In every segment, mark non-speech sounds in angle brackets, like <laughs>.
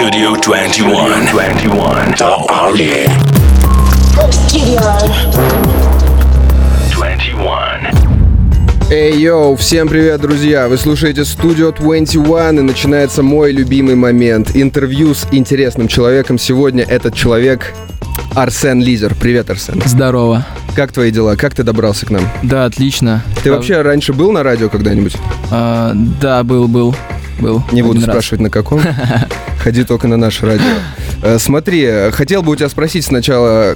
Studio 21. 21. The Army. Studio. 21. Эй, йоу, всем привет, друзья! Вы слушаете Studio 21 и начинается мой любимый момент. Интервью с интересным человеком. Сегодня этот человек Арсен Лизер. Привет, Арсен. Здорово. Как твои дела? Как ты добрался к нам? Да, отлично. Ты А, вообще раньше был на радио когда-нибудь? а, да, был, был, был. Не буду раз. спрашивать, на каком. <laughs> Ходи только на наше радио. Э, Смотри, хотел бы у тебя спросить сначала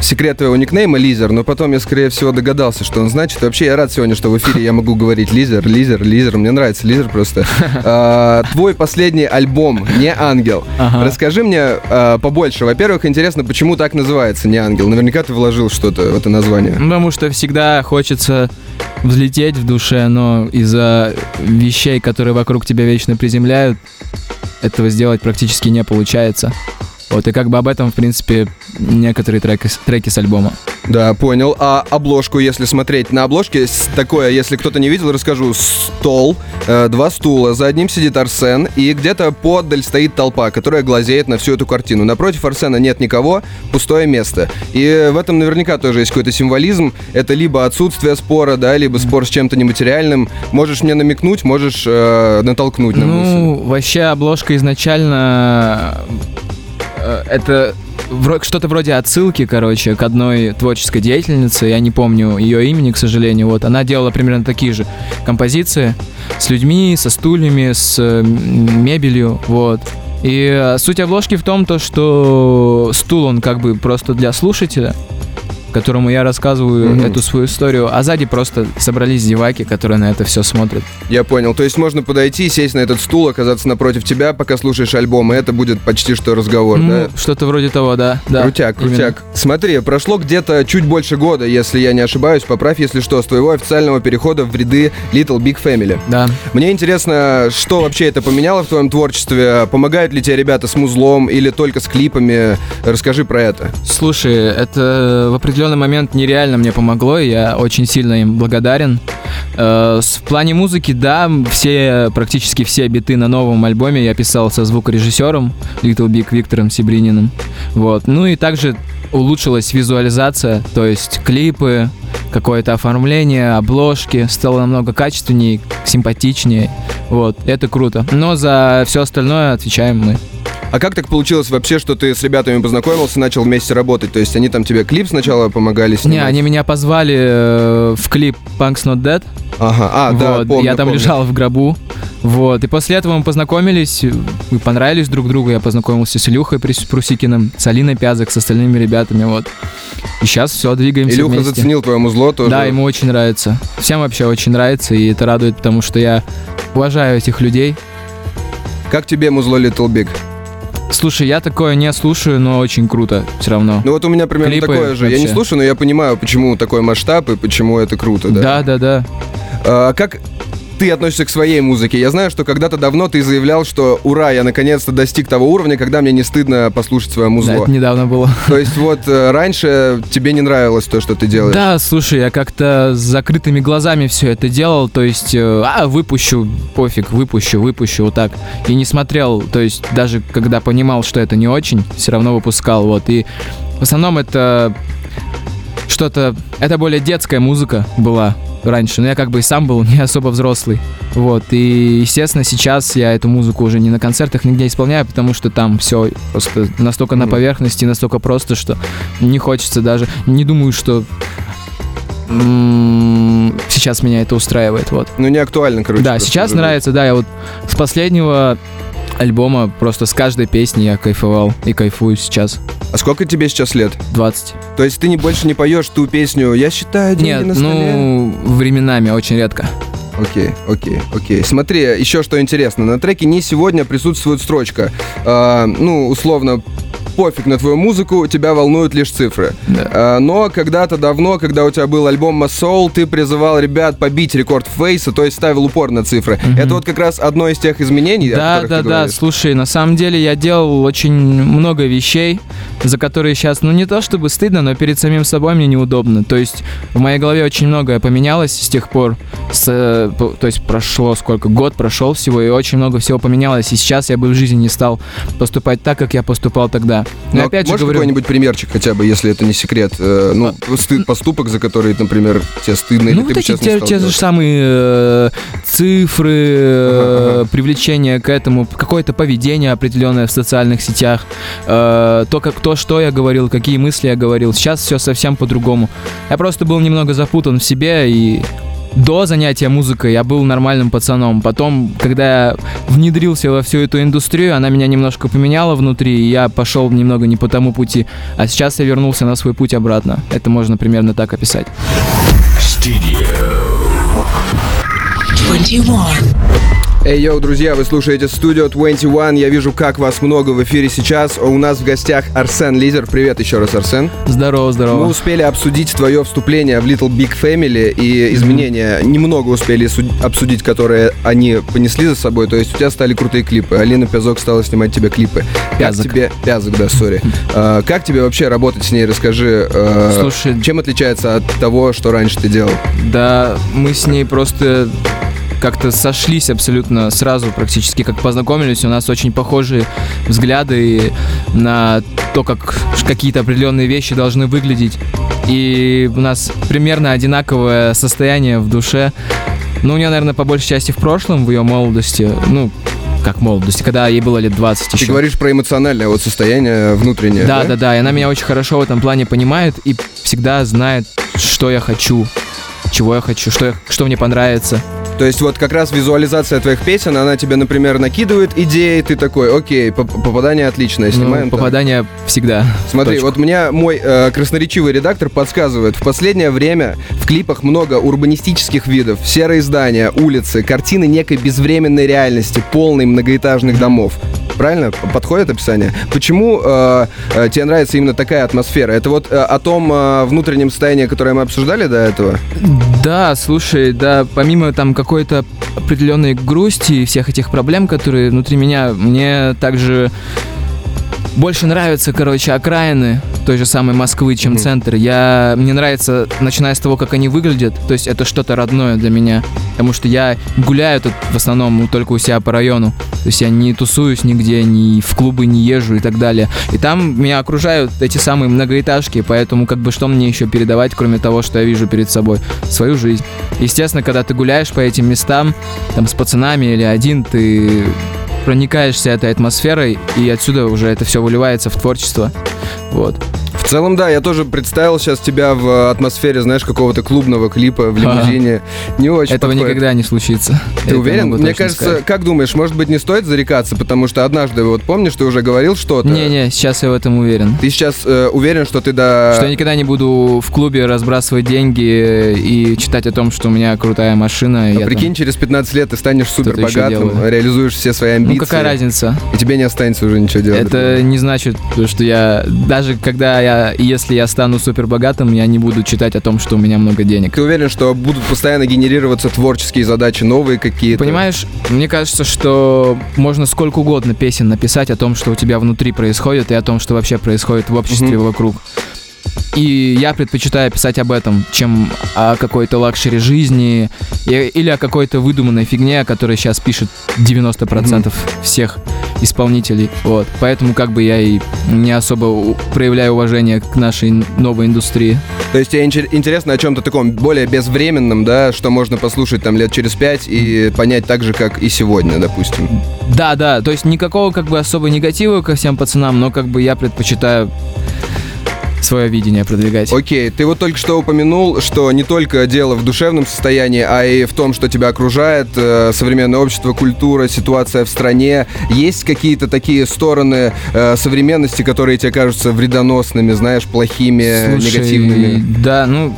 секрет твоего никнейма Лизер, но потом я, скорее всего, догадался, что он значит. Вообще, я рад сегодня, что в эфире я могу говорить Лизер, Лизер, Лизер. Мне нравится Лизер просто. <laughs> А, Твой последний альбом «Не ангел». Ага. Расскажи мне а, побольше. Во-первых, интересно, почему так называется «Не ангел». Наверняка ты вложил что-то в это название. Ну, Потому что всегда хочется взлететь в душе, но из-за вещей, которые вокруг тебя вечно приземляют, этого сделать практически не получается. Вот, и как бы об этом, в принципе, некоторые треки, треки с альбома. Да, понял. А обложку, если смотреть на обложке, такое, если кто-то не видел, расскажу. Стол, э, два стула, за одним сидит Арсен, и где-то подаль стоит толпа, которая глазеет на всю эту картину. Напротив Арсена нет никого, пустое место. И в этом наверняка тоже есть какой-то символизм. Это либо отсутствие спора, да, либо спор с чем-то нематериальным. Можешь мне намекнуть, можешь э, натолкнуть на мысль. Ну, вообще обложка изначально это вро- что-то вроде отсылки, короче, к одной творческой деятельнице. Я не помню ее имени, к сожалению. Вот она делала примерно такие же композиции с людьми, со стульями, с э, мебелью, вот. И э, суть обложки в том, то, что стул он как бы просто для слушателя, которому я рассказываю Мгм. эту свою историю, а сзади просто собрались зеваки, которые на это все смотрят. Я понял. То есть можно подойти, сесть на этот стул, оказаться напротив тебя, пока слушаешь альбом, и это будет почти что разговор, Ну, да? что-то вроде того, да. да крутяк, именно. крутяк. Смотри, прошло где-то чуть больше года, если я не ошибаюсь, поправь, если что, с твоего официального перехода в ряды Little Big Family. Да. Мне интересно, что вообще это поменяло в твоем творчестве? Помогают ли тебе ребята с музлом или только с клипами? Расскажи про это. Слушай, это в определенный момент нереально мне помогло, и я очень сильно им благодарен. Э, В плане музыки, да, все, практически все биты на новом альбоме я писал со звукорежиссером Little Big Виктором Сибрининым. Вот. Ну и также улучшилась визуализация, то есть клипы, какое-то оформление, обложки стало намного качественнее, симпатичнее. Вот, это круто. Но за все остальное отвечаем мы. А как так получилось вообще, что ты с ребятами познакомился, начал вместе работать? То есть они там тебе клип сначала помогали снимать? Не, они меня позвали э, в клип Punks Not Dead. Ага, а, да, вот, помню, я там помню. лежал в гробу. Вот, и после этого мы познакомились, мы понравились друг другу, я познакомился с Илюхой Прусикиным, с Алиной Пязок, с остальными ребятами, вот. И сейчас все, двигаемся Илюха вместе. заценил твое музло тоже. Да, ему очень нравится. Всем вообще очень нравится, и это радует, потому что я уважаю этих людей. Как тебе музло Little Big? Слушай, я такое не слушаю, но очень круто все равно. Ну вот у меня примерно Клипы такое же. Я не вообще. слушаю, но я понимаю, почему такой масштаб и почему это круто, да. да, да, да. А, как ты относишься к своей музыке? Я знаю, что когда-то давно ты заявлял, что ура, я наконец-то достиг того уровня, когда мне не стыдно послушать свое Да, музло. это недавно было. То есть вот э, раньше тебе не нравилось то, что ты делаешь? Да, слушай, я как-то с закрытыми глазами все это делал, то есть, э, а, выпущу, пофиг, выпущу, выпущу, вот так. И не смотрел, то есть, даже когда понимал, что это не очень, все равно выпускал, вот. И в основном это что-то, это более детская музыка была раньше, но я как бы и сам был не особо взрослый, вот. И, естественно, сейчас я эту музыку уже не на концертах нигде исполняю, потому что там все просто настолько на поверхности, настолько просто, что не хочется даже, не думаю, что сейчас меня это устраивает, вот. Ну не актуально, короче. Да, сейчас нравится, да, я вот с последнего альбома просто с каждой песни я кайфовал и кайфую сейчас. А сколько тебе сейчас лет? 20. То есть ты не больше не поешь ту песню «Я считаю деньги Нет, на столе»? ну, временами, очень редко. Окей, окей, окей. Смотри, еще что интересно. На треке «Не сегодня» присутствует строчка. а, ну, условно, пофиг на твою музыку, тебя волнуют лишь цифры. Да. А, но когда-то давно, когда у тебя был альбом Soul, ты призывал ребят побить рекорд Фейса, то есть ставил упор на цифры. Это вот как раз одно из тех изменений, о Да, которых да, ты да. говоришь. Слушай, на самом деле я делал очень много вещей, за которые сейчас, ну не то чтобы стыдно, но перед самим собой мне неудобно. То есть в моей голове очень многое поменялось с тех пор. С, э, то есть прошло сколько? Год прошел всего, и очень много всего поменялось. И сейчас я бы в жизни не стал поступать так, как я поступал тогда. Но, Ну, опять же говорю, какой-нибудь примерчик хотя бы, если это не секрет? Э, ну, стыд- поступок, за который, например, тебе стыдно, или ну, ты вот бы эти те, те же самые э, цифры, э, ага. привлечение к этому, какое-то поведение определенное в социальных сетях, э, то, как, то, что я говорил, какие мысли я говорил. Сейчас все совсем по-другому. Я просто был немного запутан в себе и до занятия музыкой я был нормальным пацаном. Потом, когда я внедрился во всю эту индустрию, она меня немножко поменяла внутри, и я пошел немного не по тому пути. А сейчас я вернулся на свой путь обратно. Это можно примерно так описать. Studio. 21. Эй, йоу, друзья, вы слушаете Studio 21. Я вижу, как вас много в эфире сейчас. У нас в гостях Арсен Лизер. Привет еще раз, Арсен. Здорово, здорово. Мы успели обсудить твое вступление в Little Big Family и изменения. Немного успели суд- обсудить, которые они понесли за собой. То есть у тебя стали крутые клипы. Алина Пязок стала снимать тебе клипы. Пязок. Как тебе... Пязок, да, сори. <laughs> А, Как тебе вообще работать с ней? Расскажи. э, Слушай- Чем отличается от того, что раньше ты делал? Да, мы с ней просто как-то сошлись абсолютно сразу, практически как познакомились. У нас очень похожие взгляды на то, как какие-то определенные вещи должны выглядеть. И у нас примерно одинаковое состояние в душе. Ну, у нее, наверное, по большей части в прошлом, в ее молодости. Ну, как молодости, когда ей было лет 20 Ты еще. говоришь про эмоциональное вот состояние внутреннее. Да, да, да. И она меня очень хорошо в этом плане понимает и всегда знает, что я хочу, чего я хочу, что, я- что мне понравится. То есть вот как раз визуализация твоих песен, она тебе, например, накидывает идеи, ты такой, окей, поп- попадание отличное, Ну, снимаем. так». попадание всегда. Смотри, вот мне мой э, красноречивый редактор подсказывает, в последнее время в клипах много урбанистических видов, серые здания, улицы, картины некой безвременной реальности, полной многоэтажных домов. Правильно? Подходит описание? Почему э, э, тебе нравится именно такая атмосфера? Это вот э, о том э, внутреннем состоянии, которое мы обсуждали до этого? Да, слушай, да, помимо там какой-то определенной грусти и всех этих проблем, которые внутри меня, мне также больше нравятся, короче, окраины той же самой Москвы, чем Мгм. центр. Я, мне нравится, начиная с того, как они выглядят, то есть это что-то родное для меня, потому что я гуляю тут в основном только у себя по району, то есть я не тусуюсь нигде, ни в клубы не езжу и так далее. И там меня окружают эти самые многоэтажки, поэтому как бы что мне еще передавать, кроме того, что я вижу перед собой? Свою жизнь. Естественно, когда ты гуляешь по этим местам, там с пацанами или один, ты проникаешься этой атмосферой, и отсюда уже это все выливается в творчество. Вот. В целом, да, я тоже представил сейчас тебя в э, атмосфере, знаешь, какого-то клубного клипа в лимузине. Не очень Этого подходит. никогда не случится. Ты Это уверен? Мне кажется, сказать. как думаешь, может быть, не стоит зарекаться, потому что однажды, вот помнишь, ты уже говорил что-то. Не-не, сейчас я в этом уверен. Ты сейчас э, уверен, что ты до... Что я никогда не буду в клубе разбрасывать деньги и читать о том, что у меня крутая машина. А я там- прикинь, через 15 лет ты станешь супер богатым, реализуешь все свои амбиции. Ну какая разница? И тебе не останется уже ничего делать. Это не значит, что я даже когда я, если я стану супер богатым, я не буду читать о том, что у меня много денег. Ты уверен, что будут постоянно генерироваться творческие задачи, новые какие-то? Понимаешь, мне кажется, что можно сколько угодно песен написать о том, что у тебя внутри происходит, и о том, что вообще происходит в обществе Мгм. вокруг. И я предпочитаю писать об этом, чем о какой-то luxury жизни или о какой-то выдуманной фигне, о которой сейчас пишет 90% всех исполнителей. Вот. Поэтому как бы я и не особо проявляю уважение к нашей новой индустрии. То есть тебе интересно о чем-то таком более безвременном, да, что можно послушать там лет через пять и понять так же, как и сегодня, допустим. Да, да, то есть никакого как бы особо негатива ко всем пацанам, но как бы я предпочитаю свое видение продвигать. Окей, ты вот только что упомянул, что не только дело в душевном состоянии, а и в том, что тебя окружает, э, современное общество, культура, ситуация в стране. Есть какие-то такие стороны э, современности, которые тебе кажутся вредоносными, знаешь, плохими, Слушай, негативными? Да, ну,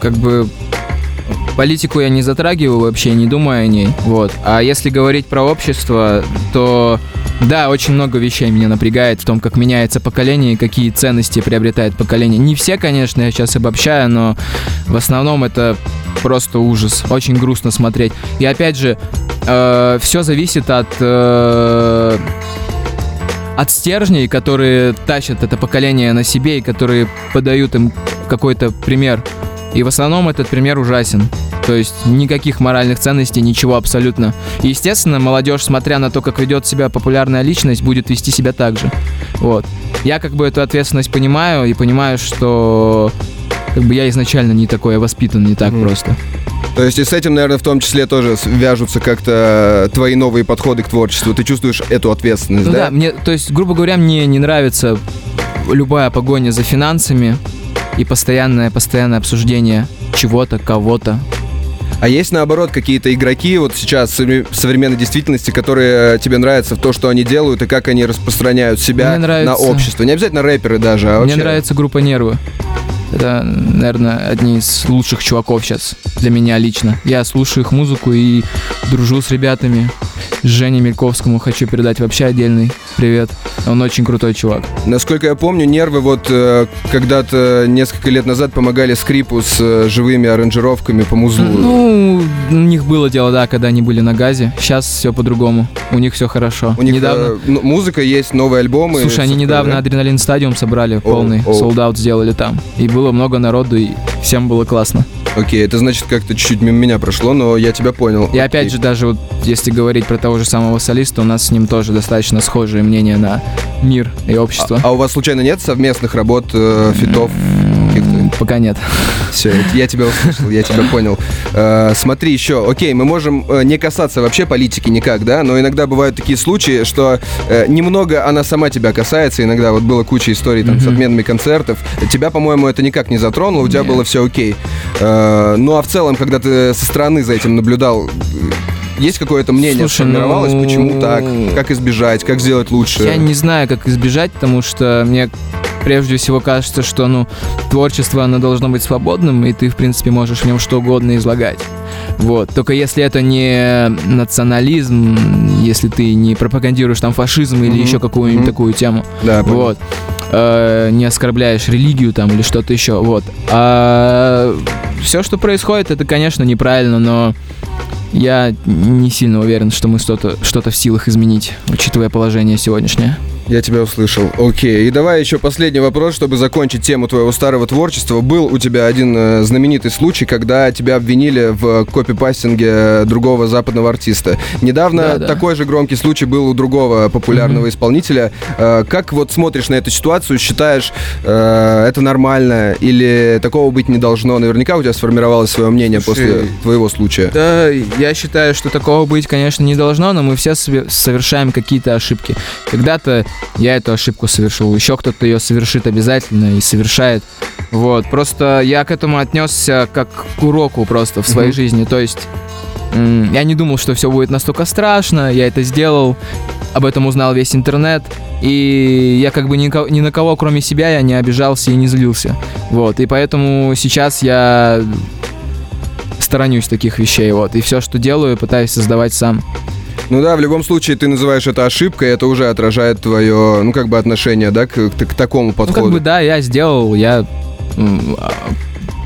как бы политику я не затрагиваю вообще, не думаю о ней. Вот. А если говорить про общество, то Да, очень много вещей меня напрягает в том, как меняется поколение и какие ценности приобретает поколение. Не все, конечно, я сейчас обобщаю, но в основном это просто ужас. Очень грустно смотреть. И опять же, э, все зависит от э, от стержней, которые тащат это поколение на себе и которые подают им какой-то пример. И в основном этот пример ужасен. То есть никаких моральных ценностей, ничего абсолютно. И, естественно, молодежь, смотря на то, как ведет себя популярная личность, будет вести себя так же. Вот. Я как бы эту ответственность понимаю и понимаю, что как бы я изначально не такой, я воспитан не так Мгм. просто. То есть и с этим, наверное, в том числе тоже вяжутся как-то твои новые подходы к творчеству. Ты чувствуешь эту ответственность, Ну да? да, мне, то есть, грубо говоря, мне не нравится любая погоня за финансами и постоянное, постоянное обсуждение чего-то, кого-то. А есть, наоборот, какие-то игроки вот сейчас в совре- в современной действительности, которые э, тебе нравятся в то, что они делают и как они распространяют себя Мне на общество? Не обязательно рэперы даже, а Мне вообще... нравится группа Нервы. Это, наверное, одни из лучших чуваков сейчас для меня лично. Я слушаю их музыку и дружу с ребятами. Жене Мельковскому хочу передать вообще отдельный привет. Он очень крутой чувак. Насколько я помню, нервы вот э, когда-то несколько лет назад помогали скрипу с э, живыми аранжировками по музлу. Ну, у них было дело, да, когда они были на газе. Сейчас все по-другому. У них все хорошо. У них недавно. э, музыка есть, новые альбомы. Слушай, они недавно Адреналин Стадиум собрали полный, солдат сделали там. И было много народу, и всем было классно. Окей, это значит как-то чуть-чуть мимо меня прошло, но я тебя понял. И опять же, даже вот если говорить про того же самого солиста, у нас с ним тоже достаточно схожие мнения на мир и общество. А у вас случайно нет совместных работ, э, фитов? Пока нет. Все, я тебя услышал, я тебя понял. Э, смотри еще, окей, мы можем э, не касаться вообще политики никак, да, но иногда бывают такие случаи, что э, немного она сама тебя касается. Иногда вот было куча историй там с отменами концертов. Тебя, по-моему, это никак не затронуло, у тебя Нет. было все окей. Э, ну а в целом, когда ты со стороны за этим наблюдал, есть какое-то мнение Слушай, сформировалось, ну, почему так, как избежать, как сделать лучше? Я не знаю, как избежать, потому что мне прежде всего кажется, что ну, творчество, оно должно быть свободным, и ты, в принципе, можешь в нем что угодно излагать. Вот. Только если это не национализм, если ты не пропагандируешь там фашизм или Мгм. еще какую-нибудь Мгм. такую тему, Да, вот. Э, не оскорбляешь религию там или что-то еще, вот. А все, что происходит, это, конечно, неправильно, но я не сильно уверен, что мы что-то что в силах изменить, учитывая положение сегодняшнее. Я тебя услышал. Окей. И давай еще последний вопрос, чтобы закончить тему твоего старого творчества. Был у тебя один э, знаменитый случай, когда тебя обвинили в копипастинге другого западного артиста. Недавно Да, да. такой же громкий случай был у другого популярного исполнителя. Э, как вот смотришь на эту ситуацию, считаешь, э, это нормально или такого быть не должно? Наверняка у тебя сформировалось свое мнение Слушай, после твоего случая. Да, я считаю, что такого быть, конечно, не должно, но мы все сове- совершаем какие-то ошибки. Когда-то я эту ошибку совершил, еще кто-то ее совершит обязательно и совершает. Вот, просто я к этому отнесся как к уроку просто в своей Мгм. жизни. То есть я не думал, что все будет настолько страшно, я это сделал, об этом узнал весь интернет, и я как бы ни, ни на кого, кроме себя, я не обижался и не злился. Вот, и поэтому сейчас я сторонюсь таких вещей, вот, и все, что делаю, пытаюсь создавать сам. Ну да, в любом случае ты называешь это ошибкой, это уже отражает твое, ну как бы отношение, да, к, к- к такому Ну, подходу. как бы, да, я сделал, я... а,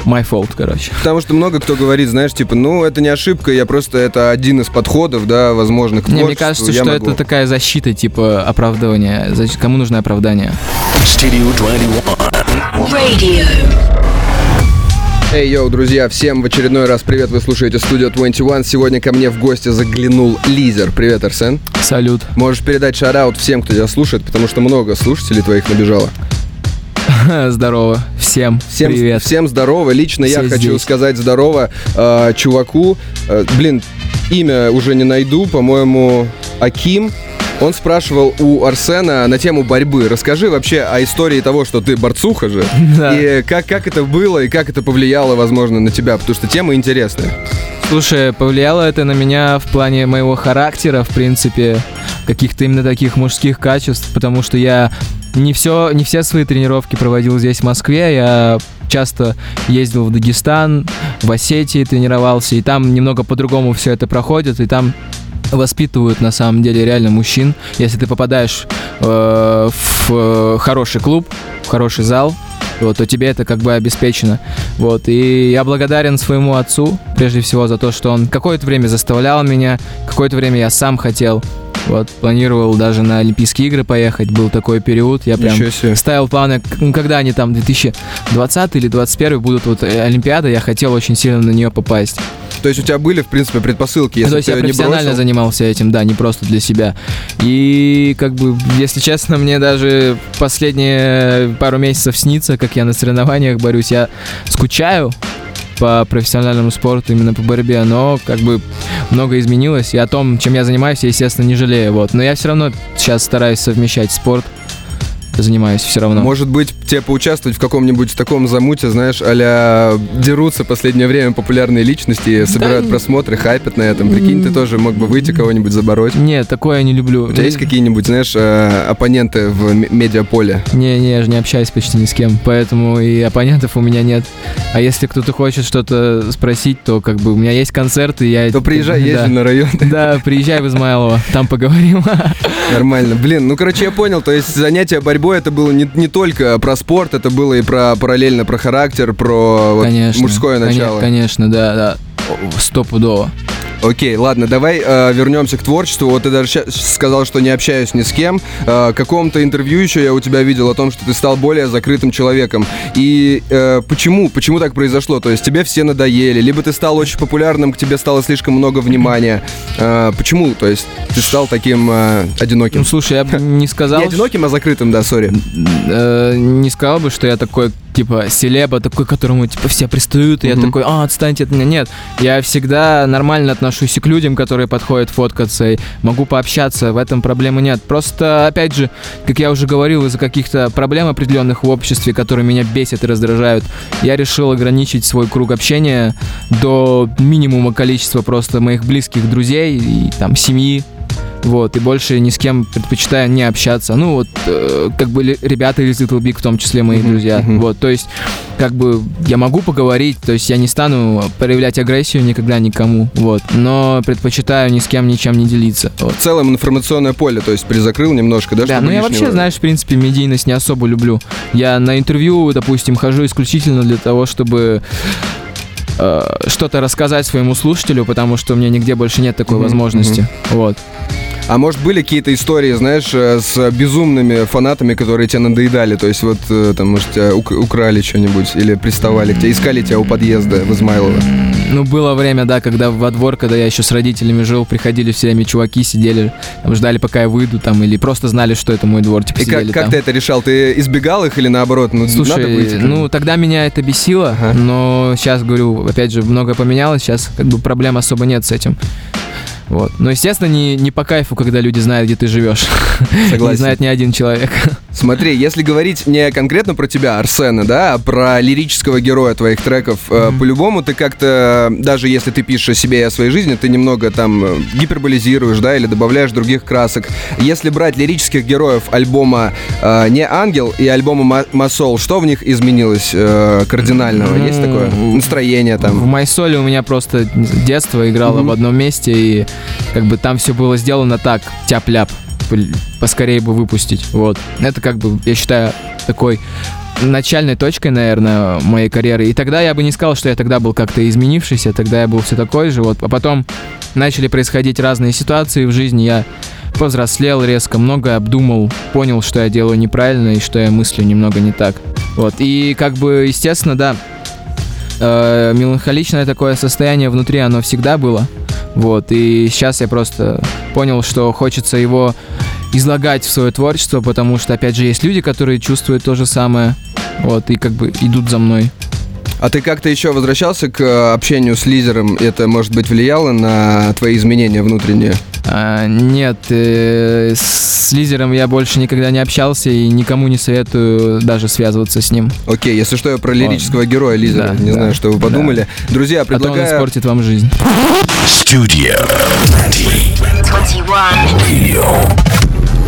My fault, короче. Потому что много кто говорит, знаешь, типа, ну это не ошибка, я просто это один из подходов, да, возможных к Не, мне творчеству, кажется, я что могу. это такая защита, типа, оправдывания. Зач- Кому нужно оправдание? Studio 21. Radio. Эй, йоу, друзья, всем в очередной раз привет, вы слушаете Studio 21. Сегодня ко мне в гости заглянул Лизер. Привет, Арсен. Салют. Можешь передать шараут всем, кто тебя слушает, потому что много слушателей твоих набежало. <laughs> Здорово. Всем, Всем, привет. всем здорово. Лично я Все хочу здесь. сказать здорово э, чуваку. Э, блин, имя уже не найду, по-моему, Аким. Он спрашивал у Арсена на тему борьбы. Расскажи вообще о истории того, что ты борцуха же. <laughs> Да. И как, как это было, и как это повлияло, возможно, на тебя, потому что тема интересная. Слушай, повлияло это на меня в плане моего характера, в принципе, каких-то именно таких мужских качеств, потому что я не все, не все свои тренировки проводил здесь, в Москве. Я часто ездил в Дагестан, в Осетии тренировался, и там немного по-другому все это проходит, и там воспитывают на самом деле реально мужчин. Если ты попадаешь э, в э, хороший клуб, в хороший зал, вот, то тебе это как бы обеспечено. Вот, и я благодарен своему отцу, прежде всего, за то, что он какое-то время заставлял меня, какое-то время я сам хотел. Вот, планировал даже на Олимпийские игры поехать, был такой период, я прям ставил планы, ну, когда они там 2020 или 2021 будут вот э, Олимпиада, я хотел очень сильно на нее попасть. То есть у тебя были, в принципе, предпосылки, если Ну, То есть ты я не профессионально бросил? занимался этим, да, не просто для себя. И как бы, если честно, мне даже последние пару месяцев снится, как я на соревнованиях борюсь. Я скучаю по профессиональному спорту, именно по борьбе, но как бы много изменилось, и о том, чем я занимаюсь, я, естественно, не жалею, вот. Но я все равно сейчас стараюсь совмещать спорт, занимаюсь все равно. Может быть, тебе поучаствовать в каком-нибудь таком замуте, знаешь, а дерутся в последнее время популярные личности, собирают не- просмотры, хайпят на этом. Прикинь, ты тоже мог бы выйти кого-нибудь забороть. Нет, такое я не люблю. У тебя есть какие-нибудь, знаешь, э, оппоненты в медиаполе? Не, не, я же не общаюсь почти ни с кем, поэтому и оппонентов у меня нет. А если кто-то хочет что-то спросить, то как бы у меня есть концерты, я... То приезжай, да. на район. <laughs> Да, приезжай в Измайлово, там поговорим. Нормально. Блин, ну, короче, я понял. То есть занятие борьбой это было не, не только про спорт, это было и про параллельно про характер, про вот, Конечно. мужское начало. Конечно, да, да. Стопудово. Окей, ладно, давай э, вернемся к творчеству. Вот ты даже сказал, что не общаюсь ни с кем. Э, каком-то интервью еще я у тебя видел о том, что ты стал более закрытым человеком. И э, почему? Почему так произошло? То есть тебе все надоели, либо ты стал очень популярным, к тебе стало слишком много внимания. Э, почему? То есть ты стал таким э, одиноким? Ну, слушай, я бы не <laughs> сказал... Не одиноким, а закрытым, да, сори. э, не сказал бы, что я такой, типа, селеба, такой, которому, типа, все пристают, и я такой, а, отстаньте от меня. Нет, я всегда нормально отношусь и к людям, которые подходят фоткаться, и могу пообщаться, в этом проблемы нет. Просто, опять же, как я уже говорил, из-за каких-то проблем определенных в обществе, которые меня бесят и раздражают, я решил ограничить свой круг общения до минимума количества просто моих близких друзей и там семьи, вот, и больше ни с кем предпочитаю не общаться. Ну, вот, э, как бы ли- ребята из Little Big, в том числе мои Мгм, друзья. мгм. Вот, то есть, как бы, я могу поговорить, то есть, я не стану проявлять агрессию никогда никому, вот, но предпочитаю ни с кем ничем не делиться. Вот. В целом информационное поле, то есть призакрыл немножко, да? Да, ну я вообще, знаешь, в принципе, медийность не особо люблю. Я на интервью, допустим, хожу исключительно для того, чтобы э, что-то рассказать своему слушателю, потому что у меня нигде больше нет такой Мгм, возможности. Вот. А может были какие-то истории, знаешь, э, с безумными фанатами, которые тебя надоедали? То есть вот э, там, может, тебя ук- украли что-нибудь или приставали к тебе, искали тебя у подъезда в Измайлово? Ну, было время, да, когда во двор, когда я еще с родителями жил, приходили все время чуваки, сидели, там, ждали, пока я выйду, там, или просто знали, что это мой двор, типа, И как, сидели как там. ты это решал? Ты избегал их или наоборот? Ну, надо Слушай, выйти? ну тогда меня это бесило, Ага. но сейчас говорю, опять же, много поменялось, сейчас как бы проблем особо нет с этим. Вот. Но, естественно, не, не по кайфу, когда люди знают, где ты живешь. <laughs> Не Согласен. знает ни один человек. Смотри, если говорить не конкретно про тебя, Арсена, да, а про лирического героя твоих треков, э, по-любому ты как-то, даже если ты пишешь о себе и о своей жизни, ты немного там э, гиперболизируешь, да, или добавляешь других красок. Если брать лирических героев альбома э, «Не ангел» и альбома «Ма- «Масол», что в них изменилось э, кардинального? Есть Ну, такое настроение В там? Майсоле у меня просто детство играло Мгм. в одном месте, и как бы там все было сделано так, тяп-ляп, пл- поскорее бы выпустить. Вот. Это как бы, я считаю, такой начальной точкой, наверное, моей карьеры. И тогда я бы не сказал, что я тогда был как-то изменившийся, тогда я был все такой же. Вот. А потом начали происходить разные ситуации в жизни, я повзрослел резко, много обдумал, понял, что я делаю неправильно и что я мыслю немного не так. Вот. И как бы, естественно, да, э, меланхоличное такое состояние внутри, оно всегда было. Вот, и сейчас я просто понял, что хочется его излагать в свое творчество, потому что, опять же, есть люди, которые чувствуют то же самое, вот, и как бы идут за мной. А ты как-то еще возвращался к э, общению с лидером? Это, может быть, влияло на твои изменения внутренние? А, нет, э, с Лизером я больше никогда не общался и никому не советую даже связываться с ним. Окей, если что, я про лирического героя Лизера. Да, не да, знаю, что вы да. подумали. Друзья, А то он предлагаю... испортит вам жизнь. Studio 20. 21.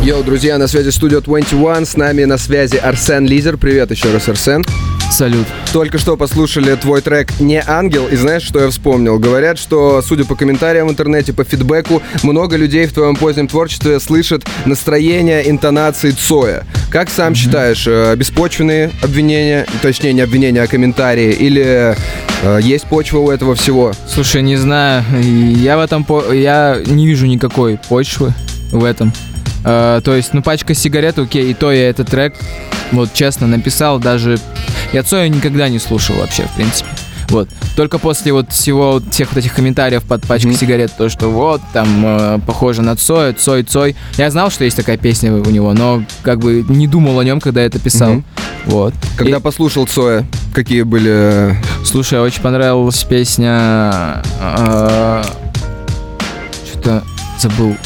Йоу, друзья, на связи студия 21, с нами на связи Арсен Лизер. Привет еще раз, Арсен. Салют. Только что послушали твой трек «Не ангел», и знаешь, что я вспомнил? Говорят, что, судя по комментариям в интернете, по фидбэку, много людей в твоем позднем творчестве слышат настроение, интонации Цоя. Как сам mm-hmm. считаешь, э, беспочвенные обвинения, точнее, не обвинения, а комментарии, или э, есть почва у этого всего? Слушай, не знаю, я в этом, по... я не вижу никакой почвы в этом. Uh, то есть, ну, пачка сигарет, окей, и то я этот трек, вот, честно, написал, даже... Я Цоя никогда не слушал вообще, в принципе. Вот. Только после вот всего всех вот этих комментариев под пачкой mm-hmm. сигарет, то, что вот, там, э, похоже на Цоя, Цой, Цой. Я знал, что есть такая песня у него, но как бы не думал о нем, когда это писал. Mm-hmm. Вот. Когда и... послушал Цоя, какие были... Э, Слушай, очень понравилась песня... Э, что-то забыл.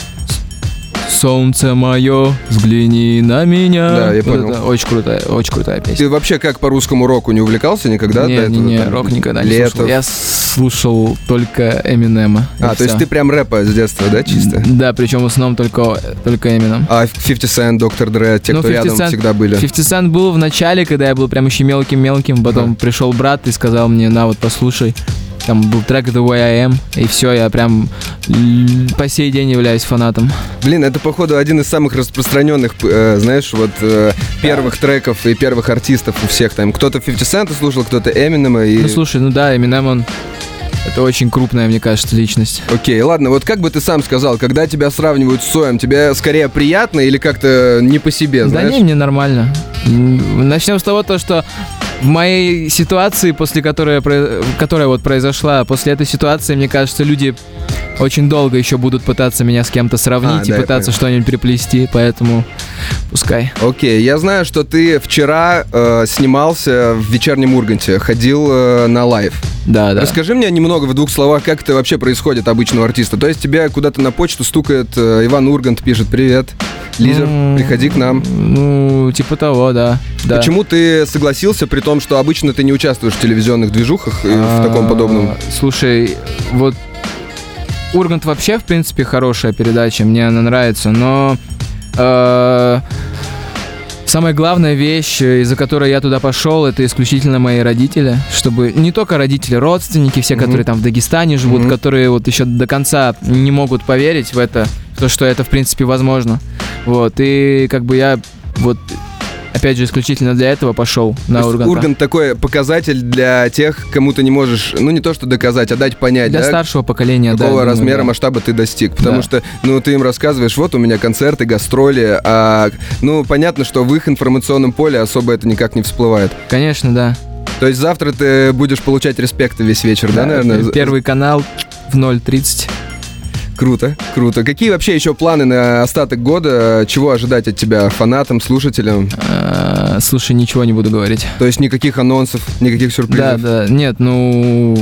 Солнце мое, взгляни на меня. Да, я понял. Это очень крутая, очень крутая песня. Ты вообще как по русскому року не увлекался никогда? Не, не, не, там, рок никогда не слушал. Я слушал только Эминема. А, то есть ты прям рэпа с детства, да, чисто? Да, причем в основном только, только Эмином. А 50 Cent, Доктор Dre, те, ну, кто рядом Cent, всегда были? 50 Cent был в начале, когда я был прям еще мелким-мелким, потом да. пришел брат и сказал мне, на вот послушай. Там был трек The Way I Am, и все, я прям по сей день являюсь фанатом. Блин, это, походу, один из самых распространенных, э, знаешь, вот э, первых треков и первых артистов у всех. Там кто-то 50 Cent слушал, кто-то Eminem. И... Ну, слушай, ну да, Eminem, он это очень крупная, мне кажется, личность. Окей, ладно, вот как бы ты сам сказал, когда тебя сравнивают с Соем, тебе скорее приятно или как-то не по себе, знаешь? Да не, мне нормально. Начнем с того, то, что в моей ситуации, после которой, которая вот произошла, после этой ситуации, мне кажется, люди очень долго еще будут пытаться меня с кем-то сравнить а, и да, пытаться что-нибудь приплести, поэтому пускай. Окей, я знаю, что ты вчера э, снимался в вечернем Урганте, ходил э, на live. Да, да. Расскажи мне немного в двух словах, как это вообще происходит обычного артиста. То есть тебе куда-то на почту стукает э, Иван Ургант, пишет «Привет, Лизер, мм, приходи к нам». Ну, типа того, да. да. Почему ты согласился, при том, что обычно ты не участвуешь в телевизионных движухах и в таком подобном? Слушай, вот Ургант вообще, в принципе, хорошая передача, мне она нравится, но... Э, Самая главная вещь, из-за которой я туда пошел, это исключительно мои родители, чтобы не только родители, родственники, все, mm-hmm. которые там в Дагестане живут, mm-hmm. которые вот еще до конца не могут поверить в это, в то, что это в принципе возможно. Вот, и как бы я вот опять же, исключительно для этого пошел на Ургант. Ургант такой показатель для тех, кому ты не можешь, ну не то что доказать, а дать понять, Для да? старшего поколения, Какого да. Какого размера, думаю, масштаба ты достиг. Потому да. что, ну, ты им рассказываешь, вот у меня концерты, гастроли, а, ну, понятно, что в их информационном поле особо это никак не всплывает. Конечно, да. То есть завтра ты будешь получать респекты весь вечер, да, да наверное? Первый канал в 0.30. Круто, круто. Какие вообще еще планы на остаток года? Чего ожидать от тебя фанатам, слушателям? А, слушай, ничего не буду говорить. То есть никаких анонсов, никаких сюрпризов? Да, да. Нет, ну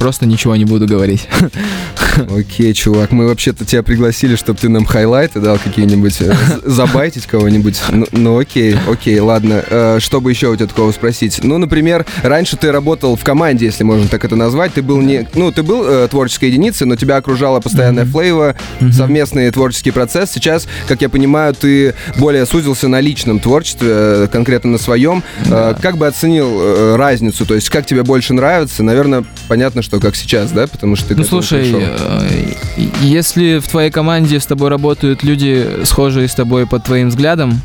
просто ничего не буду говорить. <laughs> Окей, чувак, мы вообще-то тебя пригласили, чтобы ты нам хайлайты дал какие-нибудь, э, забайтить кого-нибудь. Ну, ну окей, окей, ладно. Э, что бы еще у тебя такого спросить? Ну, например, раньше ты работал в команде, если можно так это назвать. Ты был не, ну, ты был э, творческой единицей, но тебя окружала постоянная mm-hmm. флейва, mm-hmm. совместный творческий процесс. Сейчас, как я понимаю, ты более сузился на личном творчестве, конкретно на своем. Как бы оценил разницу? То есть, как тебе больше нравится? Наверное, понятно, что что как сейчас, да? Потому что ты Ну слушай. Э, если в твоей команде с тобой работают люди, схожие с тобой под твоим взглядом,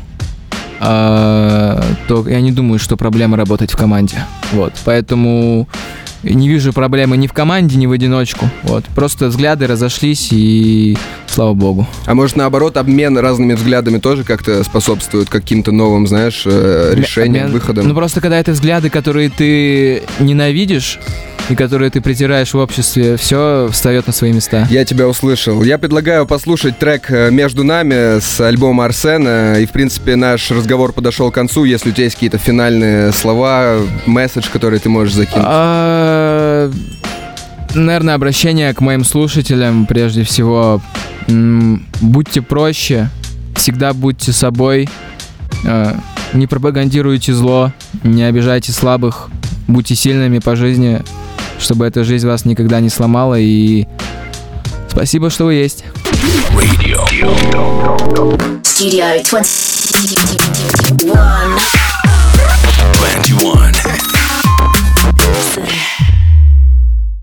а, то я не думаю, что проблема работать в команде. Вот. Поэтому не вижу проблемы ни в команде, ни в одиночку. Вот. Просто взгляды разошлись и слава богу. А может наоборот, обмен разными взглядами тоже как-то способствует каким-то новым, знаешь, э, решениям, обмен... выходам? Ну просто когда это взгляды, которые ты ненавидишь, и которые ты притираешь в обществе, все встает на свои места. Я тебя услышал. Я предлагаю послушать трек э, «Между нами» с альбома Арсена. И, в принципе, наш разговор подошел к концу. Если у тебя есть какие-то финальные слова, месседж, который ты можешь закинуть наверное, обращение к моим слушателям прежде всего. Будьте проще, всегда будьте собой, э, не пропагандируйте зло, не обижайте слабых, будьте сильными по жизни, чтобы эта жизнь вас никогда не сломала. И спасибо, что вы есть. Radio. 21. 21.